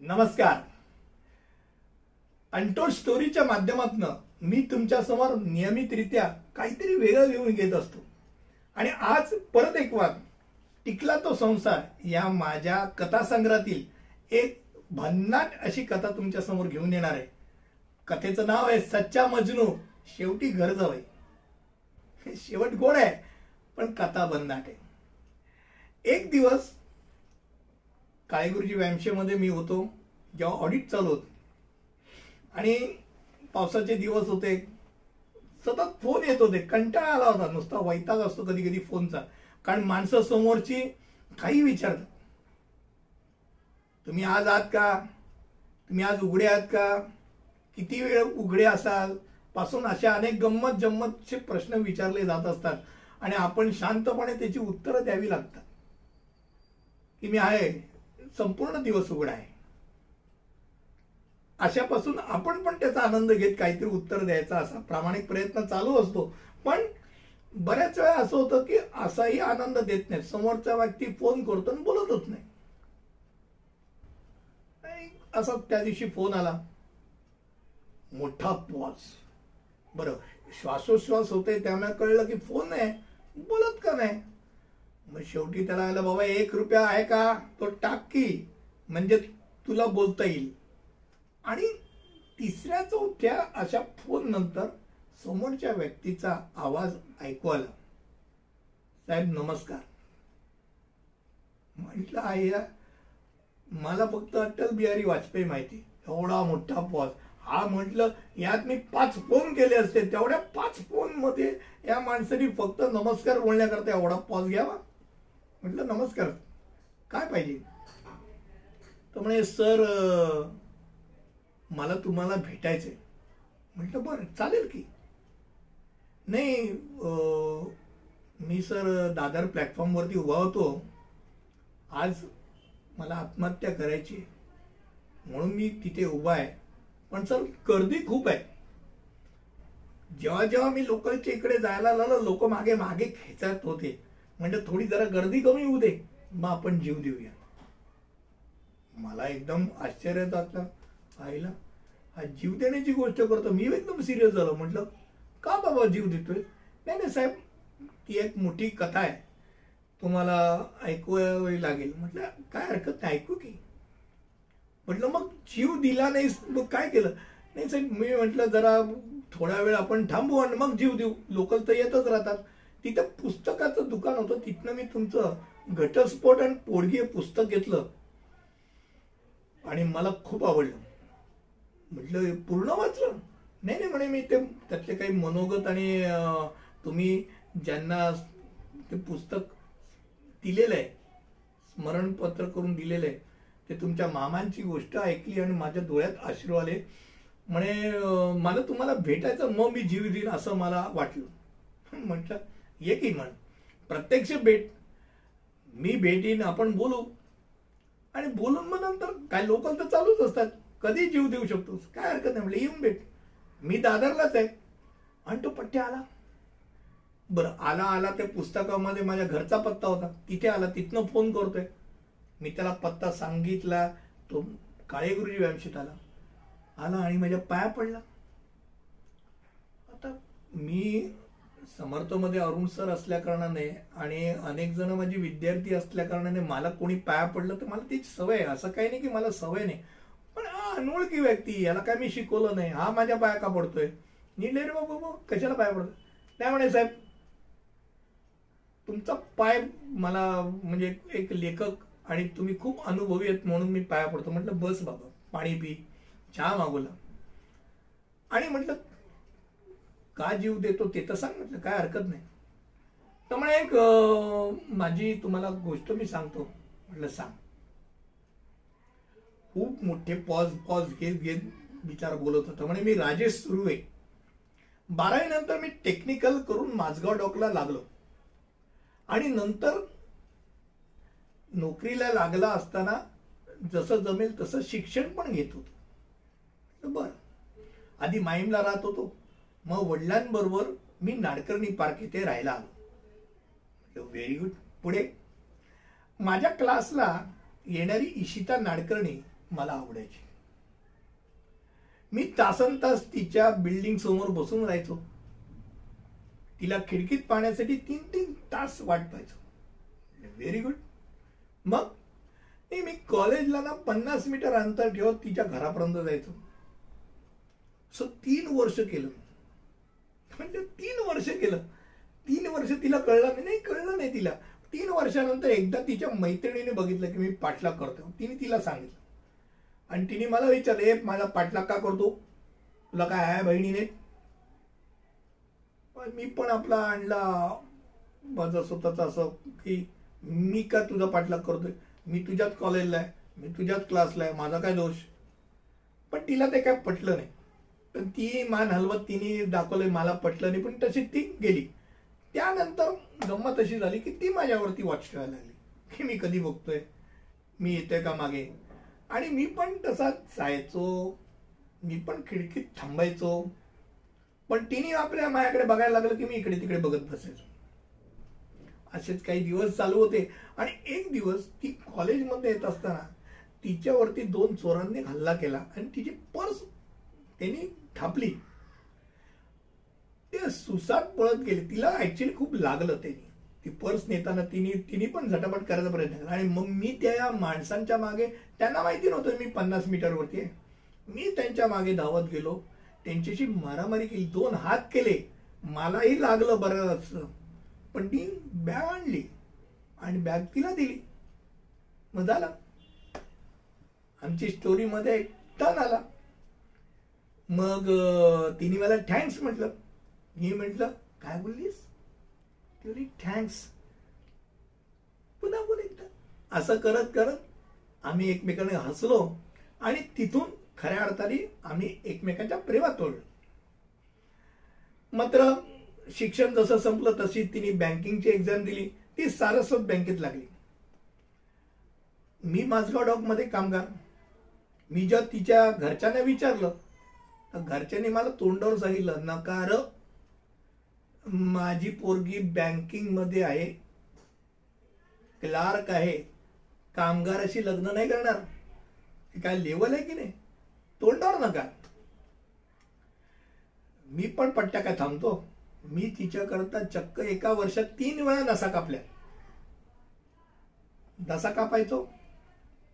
नमस्कार. अंटोल स्टोरीच्या माध्यमातून मी तुमच्यासमोर नियमितरित्या काहीतरी वेगळं घेऊन घेत असतो. आणि आज परत एक वाद. टिकला तो संसार या माझ्या कथासंग्रहातील एक भन्नाट अशी कथा तुमच्यासमोर घेऊन येणार आहे. कथेचं नाव आहे सच्चा मजनू शेवटी घर जावय शेवट गोड आहे पण कथा भन्नाट आहे. एक दिवस काळेगुरुजी व्यायामशेमध्ये मी होतो जेव्हा ऑडिट चालू होत. आणि पावसाचे दिवस होते. सतत फोन येत होते. कंटाळा आला होता. नुसता वैताग असतो कधी कधी फोनचा कारण माणसं समोरची काही विचारतात. तुम्ही आज आहात का? तुम्ही आज उघडे आहात का? किती वेळ उघडे असाल? पासून अशा अनेक गंमत जम्मतचे प्रश्न विचारले जात असतात. आणि आपण शांतपणे त्याची उत्तरं द्यावी लागतात. की मी आहे. संपूर्ण दिवस उघडा आहे. अशापासून आपण पण त्याचा आनंद घेत काहीतरी उत्तर द्यायचा असा प्रामाणिक प्रयत्न चालू असतो. पण बऱ्याच वेळा असं होतं की असाही आनंद देत नाही. समोरचा व्यक्ती फोन करतो आणि बोलतच नाही. असा त्या दिवशी फोन आला. मोठा पॉज बरं श्वासोश्वास होते त्यामुळे कळलं की फोन आहे. बोलत का नाही? मग शेवटी त्याला आलं बाबा एक रुपया आहे का? तो टाक की म्हणजे तुला बोलता येईल. आणि तिसऱ्या चौथ्या अशा फोन नंतर समोरच्या व्यक्तीचा आवाज ऐकू आला. साहेब नमस्कार. म्हटलं आहे मला फक्त अटल बिहारी वाजपेयी माहिती. एवढा मोठा पॉज हा म्हटलं यात मी पाच फोन केले असते. तेवढ्या पाच फोनमध्ये या माणसाने फक्त नमस्कार बोलण्याकरता एवढा पॉज घ्यावा? म्हटलं नमस्कार काय पाहिजे? तर म्हणे सर मला तुम्हाला भेटायचंय. म्हटलं बरं चालेल की. नाही मी सर दादर प्लॅटफॉर्मवरती उभा होतो. आज मला आत्महत्या करायची म्हणून मी तिथे उभा आहे. पण सर गर्दी खूप आहे. जेव्हा जेव्हा मी लोकलच्या इकडे जायला लागलो लोक मागे मागे खेचत होते. म्हणजे थोडी जरा गर्दी कमी होऊ दे. मग आपण जीव देऊया. मला एकदम आश्चर्य वाटलं आईला. हा जीव देण्याची गोष्ट करतो. मी एकदम सिरियस झालो. म्हटलं का बाबा जीव देतोय? नाही नाही साहेब ती एक मोठी कथा आहे. तुम्हाला ऐकवावी लागेल. म्हटलं काय हरकत नाही ऐकू की. म्हटलं मग जीव दिला नाही मग काय केलं? नाही साहेब मी म्हटलं जरा थोडा वेळ आपण थांबू आणि मग जीव देऊ. लोकल तर येतच राहतात. तिथं पुस्तकाचं दुकान होतं. तिथनं मी तुमचं घटस्फोट आणि पोडगी पुस्तक घेतलं. आणि मला खूप आवडलं. म्हटलं पूर्ण वाचलं? नाही नाही म्हणे मी ते त्यातले काही मनोगत आणि तुम्ही ज्यांना ते पुस्तक दिलेलं आहे स्मरणपत्र करून दिलेलं आहे ते तुमच्या मामांची गोष्ट ऐकली आणि माझ्या डोळ्यात आश्रू आले. म्हणे मला तुम्हाला भेटायचं मग मी जीव देईन असं मला वाटलं. म्हटलं ये की म्हण प्रत्यक्ष भेट. मी भेटीन आपण बोलू. आणि बोलून मग नंतर काय लोकल तर चालूच असतात. कधी जीव देऊ शकतो काय हरकत नाही. म्हटलं येऊन भेट. मी दादरलाच आहे. आणि तो पट्ट्या आला. बरं आला आला त्या पुस्तकामध्ये माझ्या घरचा पत्ता होता. तिथे आला तिथनं फोन करतोय. मी त्याला पत्ता सांगितला. तो काळे गुरुजी व्यायामशीत आला. आला आणि माझ्या पाया पडला. आता मी समर्थमध्ये अरुण सर असल्या कारणाने आणि अनेक जण माझी विद्यार्थी असल्या कारणाने मला कोणी पाया पडलं तर मला तीच सवय आहे. असं काही नाही की मला सवय नाही. पण हा अनोळखी व्यक्ती याला काय मी शिकवलं नाही. हा माझ्या पाया का पडतोय? नीट रे बाबा कशाला पाया पडतो नाही म्हणे साहेब तुमचा पाय मला म्हणजे एक लेखक आणि तुम्ही खूप अनुभवी आहेत म्हणून मी पाया पडतो. म्हटलं बस बाबा पाणी पी चहा मागवला. आणि म्हटलं का जीव देतो ते तर सांग म्हटलं काय हरकत नाही. तर म्हणे एक माझी तुम्हाला गोष्ट मी सांगतो. म्हटलं सांग. खूप मोठे पॉज पॉज घेत घेत विचार बोलत होता. म्हणे मी राजेश सुरू आहे. बारावी नंतर मी टेक्निकल करून माझगाव डॉकला लागलो. आणि नंतर नोकरीला लागला असताना जसं जमेल तसं शिक्षण पण घेत होतो. बर. आधी माईमला राहत होतो. मग वडिलांबरोबर मी नाडकर्णी पार्क इथे राहायला आलो. व्हेरी गुड पुढे? माझ्या क्लासला येणारी इशिता नाडकर्णी मला आवडायची. मी तासन तास तिच्या बिल्डिंग समोर बसून राहायचो. तिला खिडकीत पाहण्यासाठी तीन तीन तास वाट पाहायचो. व्हेरी गुड मग नाही मी कॉलेजला ना पन्नास मीटर अंतर ठेवत तिच्या घरापर्यंत जायचो. सो तीन वर्ष केलं. म्हणजे तीन वर्ष केलं तीन वर्ष तिला कळलं नाही नाही कळलं नाही तिला. तीन वर्षानंतर एकदा तिच्या मैत्रिणीने बघितलं की मी पाठलाग करतो तिने तिला सांगितलं. आणि तिने मला विचारलं माझा पाठलाग का करतो? तुला काय आहे बहिणीने? पण मी पण आपला आणला. माझं स्वतःच असं की मी का तुझा पाठलाग करतोय? मी तुझ्याच कॉलेजला आहे. मी तुझ्याच क्लासला आहे. माझा काय दोष? पण तिला ते काय पटलं नाही. पण ती मान हलवत तिने दाखवलंय मला पटलं नाही पण तशी ती गेली. त्यानंतर गंमत अशी झाली की ती माझ्यावरती वॉच ठेवायला लागली. की मी कधी बघतोय? मी येतोय का मागे? आणि मी पण तसाच जायचो. मी पण खिडकीत थांबायचो. पण तिने आपल्या माझ्याकडे बघायला लागलं की मी इकडे तिकडे बघत बसायचो. असेच काही दिवस चालू होते. आणि एक दिवस ती कॉलेजमध्ये येत असताना तिच्यावरती दोन चोरांनी हल्ला केला आणि तिची पर्स त्यांनी थांबली. ते सुसाट पळत गेले. तिला ऍक्च्युली खूप लागलं त्यांनी ती पर्स नेताना तिने तिने पण झटापट करायचा प्रयत्न केला. आणि मग मी त्या माणसांच्या मागे त्यांना माहिती नव्हतं मी पन्नास मीटरवरती आहे. मी त्यांच्या मागे धावत गेलो. त्यांच्याशी मारामारी केली. दोन हात केले. मलाही लागलं बरंच. पण ती बॅग आणली. आणि बॅग तिला दिली. मग झालं. आमची स्टोरीमध्ये टन आला. मग तिने मला थँक्स म्हटलं. मी म्हटलं काय बोललीस? ती थँक्स पुन्हा बोल एकदा. असं करत करत आम्ही एकमेकांना हसलो आणि तिथून खऱ्या अर्थाने आम्ही एकमेकांच्या प्रेमात तोडलो. मात्र शिक्षण जसं संपलं तशी तिने बँकिंगची एक्झाम दिली. ती सारस्वत बँकेत लागली. मी माझगाव डॉकमध्ये कामगार. मी जेव्हा तिच्या घरच्यांना विचारलं घरच्यांनी मला तोंडावर सांगितलं नकार माझी पोरगी बँकिंगमध्ये आहे. क्लार्क आहे. कामगाराशी लग्न नाही करणार. काय लेवल आहे की नाही? तोंडावर नका. मी पण पट्ट्या काय थांबतो. मी तिच्याकरता चक्क एका वर्षात तीन वेळा नसा कापल्या. नसा कापायचो.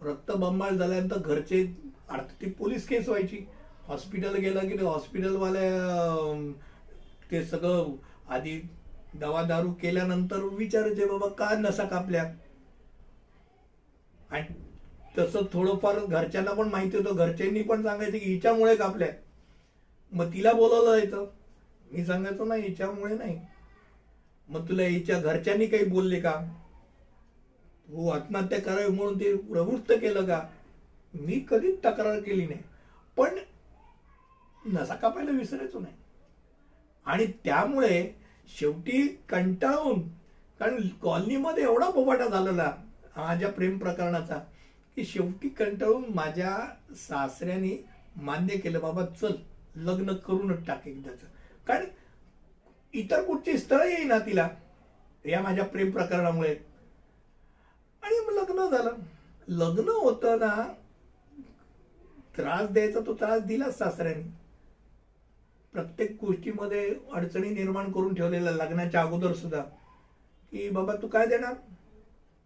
रक्त बंबाळ झाल्यानंतर घरचे ती पोलीस केस व्हायची. हॉस्पिटल गेलं की हॉस्पिटलवाल्या ते सगळं आधी दवा दारू केल्यानंतर विचारायचे बाबा का नसा कापल्या? आणि तसं थोडंफार घरच्यांना पण माहिती होतं घरच्यांनी पण सांगायचं की हिच्यामुळे कापल्या. मग तिला बोलवलं जायचं मी सांगायचो ना हिच्यामुळे नाही. मग तुला हिच्या घरच्यांनी काही बोलले का? हो आत्महत्या करावी म्हणून ते प्रवृत्त केलं का? मी कधीच तक्रार केली नाही. पण नसा कापायला विसरायचो नाही. आणि त्यामुळे शेवटी कंटाळून कारण कॉलनीमध्ये एवढा बोबाटा झालेला माझ्या प्रेम प्रकरणाचा की शेवटी कंटाळून माझ्या सासऱ्याने मान्य केलं बाबा चल लग्न करूनच टाक एकदाच. कारण इतर कुठची स्थळ येईना तिला या माझ्या प्रेम प्रकरणामुळे. आणि मग लग्न झालं. लग्न होतं ना त्रास द्यायचा तो त्रास दिला सासऱ्याने. प्रत्येक गोष्टीमध्ये अडचणी निर्माण करून ठेवलेल्या लग्नाच्या अगोदर सुद्धा की बाबा तू काय देणार?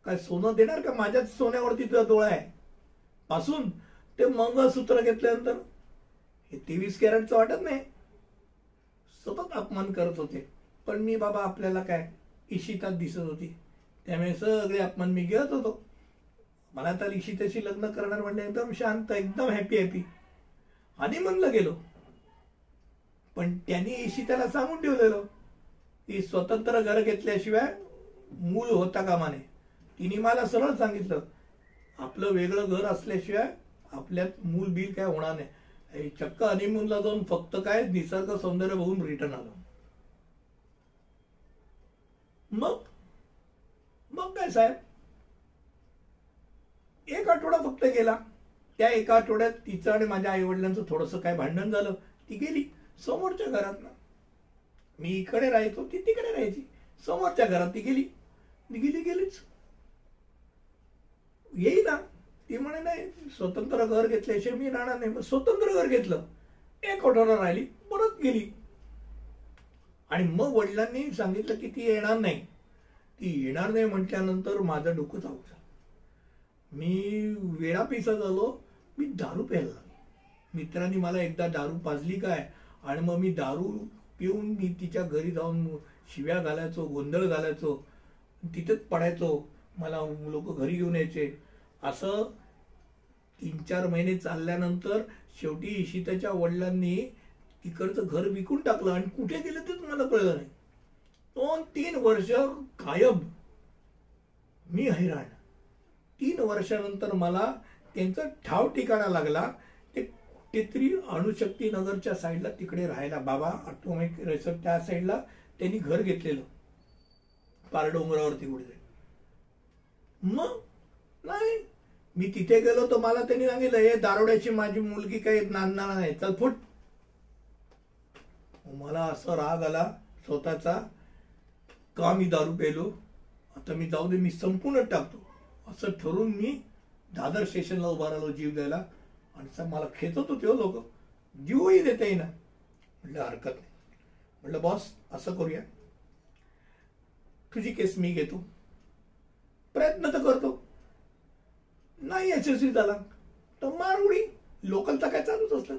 काय सोनं देणार का? माझ्याच सोन्यावरती तुझा डोळा आहे. पासून ते मंगळसूत्र घेतल्यानंतर हे तेवीस कॅरेटचं वाटत नाही. सतत अपमान करत होते. पण मी बाबा आपल्याला काय? इशितात दिसत होती. त्यामुळे सगळे अपमान मी घेत होतो. मला तर इशिताशी लग्न करणार म्हणजे एकदम शांत एकदम हॅपी हॅपी आणि म्हणलं गेलो पण त्यांनी ईशिताला सांगून ठेवलेलं. ती स्वतंत्र घर घेतल्याशिवाय मूळ होता कामाने तिने मला सरळ सांगितलं आपलं वेगळं घर असल्याशिवाय आपल्यात मूल बिल काय होणार नाही. चक्क हनीमूनला जाऊन फक्त काय निसर्ग सौंदर्य बघून रिटर्न आलो. मग? मग काय साहेब? एक आठवडा फक्त गेला. त्या एका आठवड्यात तिचं आणि माझ्या आई वडिलांचं थोडस काय भांडण झालं. ती गेली. समोरच्या घरात ना. मी इकडे राहायचो ती तिकडे राहायची. समोरच्या घरात ती गेली. गेली गेलीच. येई ना. ती म्हणे नाही स्वतंत्र घर घेतल्याशिवाय मी राहणार नाही. स्वतंत्र घर घेतलं. एक आठवडा राहिली परत गेली. आणि मग वडिलांनी सांगितलं की ती येणार नाही. ती येणार नाही म्हटल्यानंतर माझं डोकं चालू झालं मी वेळा पिसा झालो मी दारू प्यायला लागलो. मित्रांनी मला एकदा दारू पाजली काय? आणि मग मी दारू पिऊन मी तिच्या घरी जाऊन शिव्या घालायचो गोंधळ घालायचो तिथेच पडायचो. मला लोक घरी घेऊन यायचे. असं तीन चार महिने चालल्यानंतर शेवटी इशिताच्या वडिलांनी तिकडचं घर विकून टाकलं आणि कुठे गेलं तेच मला कळलं नाही. दोन तीन वर्ष गायब. मी हैराण. तीन वर्षानंतर मला त्यांचा ठाव ठिकाणा लागला. ते अणुशक्ती नगरच्या साईडला तिकडे राहायला. बाबा ऑटोमेटिक रिसर्च त्या साईडला त्यांनी घर घेतलेलं. पारडोंगरावरती कुठे मग? नाही. मी तिथे गेलो तर मला त्यांनी सांगितलं हे दारोड्याची माझी मुलगी काही नांदणार नाही. चल फुट. मला असं राग आला स्वतःचा. का मी दारू पेलो? आता मी जाऊ दे मी संपूर्ण टाकतो. असं ठरून मी दादर स्टेशनला उभा राहिलो जीव द्यायला. आणि मला खेचत होते हो लोक. जीवही देता येईना म्हटलं हरकत नाही. म्हटलं बॉस असं करूया. तुझी केस मी घेतो. प्रयत्न तर करतो. नाही यशस्वी झाला. तर मार उडी. लोकलचा काय चालूच असतं.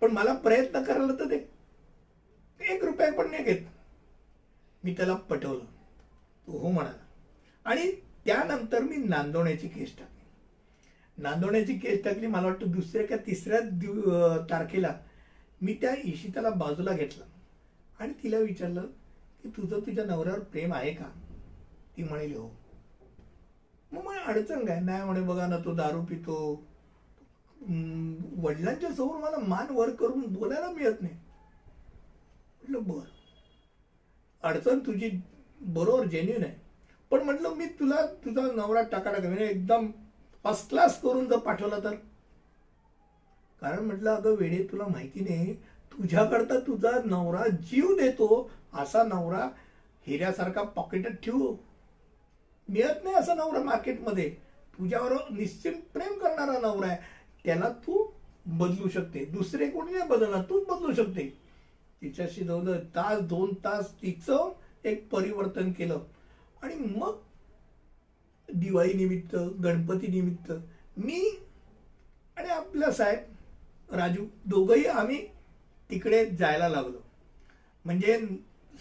पण मला प्रयत्न करायला तर ते एक रुपया पण नाही घेत. मी त्याला पटवलं. तो हो म्हणाला. आणि त्यानंतर मी नांदवण्याची केस टाकली. नांदवण्याची केस टाकली मला वाटतं दुसऱ्या किंवा तिसऱ्या तारखेला मी त्या इशिताला बाजूला घेतलं. आणि तिला विचारलं की तुझं तुझ्या नवऱ्यावर प्रेम आहे का? ती म्हणेल हो. मग मला अडचण काय? नाही म्हणे बघा ना तो दारू पितो. वडिलांच्या समोर मला मान वर करून बोलायला मिळत नाही. म्हटलं बर. अडचण तुझी बरोबर जेन्युन आहे. पण म्हटलं मी तुला तुझा नवरा टाका टाका म्हणजे एकदम फर्स्ट क्लास करून जर पाठवला तर? कारण म्हटलं अगं वेळे तुला माहिती नाही तुझ्याकरता तुझा नवरा जीव देतो असा नवरा हिऱ्यासारखा पॉकेटात ठेवू. मिळत नाही असा नवरा मार्केटमध्ये. तुझ्यावर निश्चित प्रेम करणारा नवरा आहे. त्याला तू बदलू शकते. दुसरे कोणी नाही बदलणार. तूच बदलू शकते. तिच्याशी जवळ तास दोन तास तिचं एक परिवर्तन केलं. आणि मग दिवाळी निमित्त गणपती निमित्त. मी आणि आपला साहेब राजू दोघंही आम्ही तिकडे जायला लागलो. म्हणजे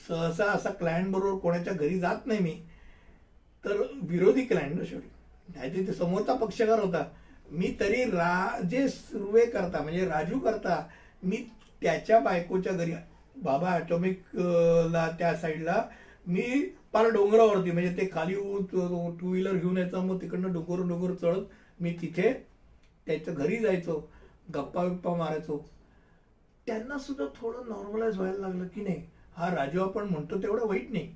सहसा असा क्लायंट बरोबर कोणाच्या घरी जात नाही मी तर विरोधी क्लायंट शेवटी. नाही ते समोरचा पक्षकार होता. मी तरी राजे सुर्वे करता म्हणजे राजू करता मी त्याच्या बायकोच्या घरी बाबा ॲटॉमिकला त्या साईडला मी पार डोंगरावरती म्हणजे ते खाली टू व्हीलर घेऊन यायचं मग तिकडनं डोंगर डोंगर चढत मी तिथे त्याच्या घरी जायचो गप्पा बिप्पा मारायचो. त्यांना सुद्धा थोडं नॉर्मलाइज व्हायला लागलं की नाही हा राजू आपण म्हणतो तेवढं वाईट नाही.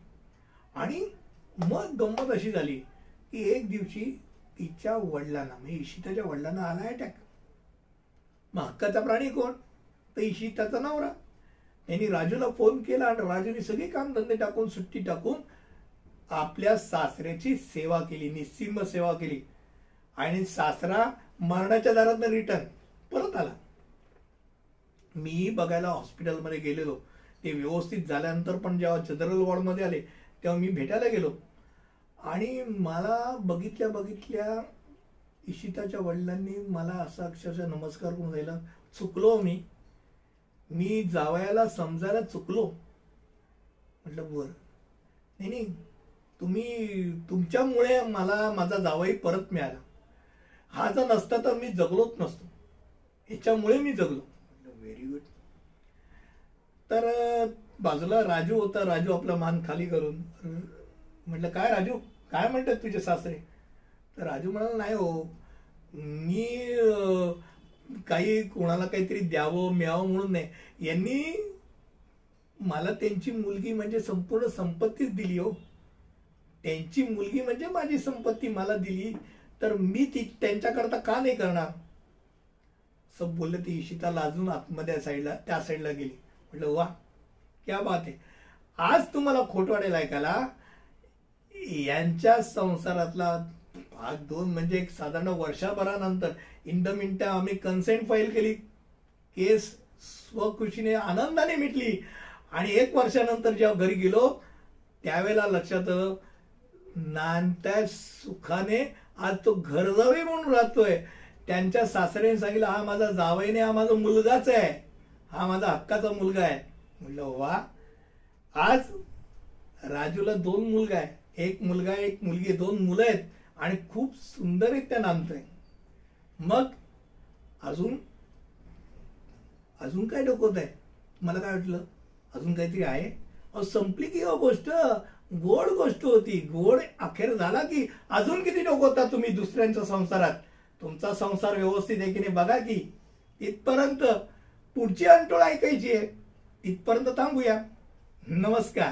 आणि मग गंमत अशी झाली की एक दिवशी तिच्या वडिलांना म्हणजे इशिताच्या वडिलांना आला अटॅक मग हक्काचा प्राणी कोण? तर इशिताचा नवरा. त्यांनी राजूला फोन केला आणि राजूने सगळे काम धंदे टाकून सुट्टी टाकून आपल्या सासऱ्याची सेवा केली निस्सिम सेवा केली. आणि सासरा मरणाच्या दारात रिटर्न परत आला. मी बघायला हॉस्पिटलमध्ये गेलेलो. ते व्यवस्थित झाल्यानंतर पण जेव्हा जनरल वॉर्डमध्ये आले तेव्हा मी भेटायला गेलो. आणि मला बघितल्या बघितल्या इशिताच्या वडिलांनी मला असा अक्षरशः नमस्कार करून राहिला चुकलो मी. मी जावयाला समजायला चुकलो. म्हटलं बरं. नाही नाही. तुम्ही तुमच्यामुळे मला माझा जावई परत मिळाला. हा जर नसता तर मी जगलोच नसतो. ह्याच्यामुळे मी जगलो. व्हेरी गुड तर बाजूला राजू होता. राजू आपला मान खाली करून म्हटलं काय राजू? काय म्हणतात तुझे सासरे? तर राजू म्हणाला नाही हो मी काही कोणाला काहीतरी द्यावं मिळावं म्हणून नाही. यांनी मला त्यांची मुलगी म्हणजे संपूर्ण संपत्तीच दिली हो. त्यांची मुलगी म्हणजे माझी संपत्ती मला दिली तर मी ती त्यांच्याकरता का नाही करणार? सब बोलले ती इशिता लाजून आतमध्ये साईडला त्या साईडला गेली. म्हटलं वा क्या बात आहे. आज तुम्हाला खोटवाडेला ऐकायला? यांच्या संसारातला भाग दोन म्हणजे एक साधारण वर्षभरानंतर इन द मिन आम्ही कन्सेंट फाईल केली. केस स्वखुशीने आनंदाने मिटली. आणि एक वर्षानंतर जेव्हा घरी गेलो त्यावेळेला लक्षात आलं नांदत्या सुखाने आज तो घर जावे म्हणून राहतोय. त्यांच्या सासऱ्याने सांगितलं हा माझा जावई नाही हा माझा मुलगाच आहे. हा माझा हक्काचा मुलगा आहे. म्हणलं वा. आज राजूला दोन मुलगा आहे. एक मुलगा एक मुलगी दोन मुलं आहेत आणि खूप सुंदररित्या नांदतंय. मग अजून अजून काय डोकवत आहे मला काय वाटलं? अजून काहीतरी आहे? अहो संपली की हो गोष्ट. गोड गोष्ट होती. गोड अखेर झाला की अजून किती डोकवता तुम्ही दुसऱ्यांच्या संसारात? तुमचा संसार व्यवस्थित आहे की नाही? बघा की इथपर्यंत पुढची अंटोळ ऐकायची आहे. इथपर्यंत थांबूया. नमस्कार.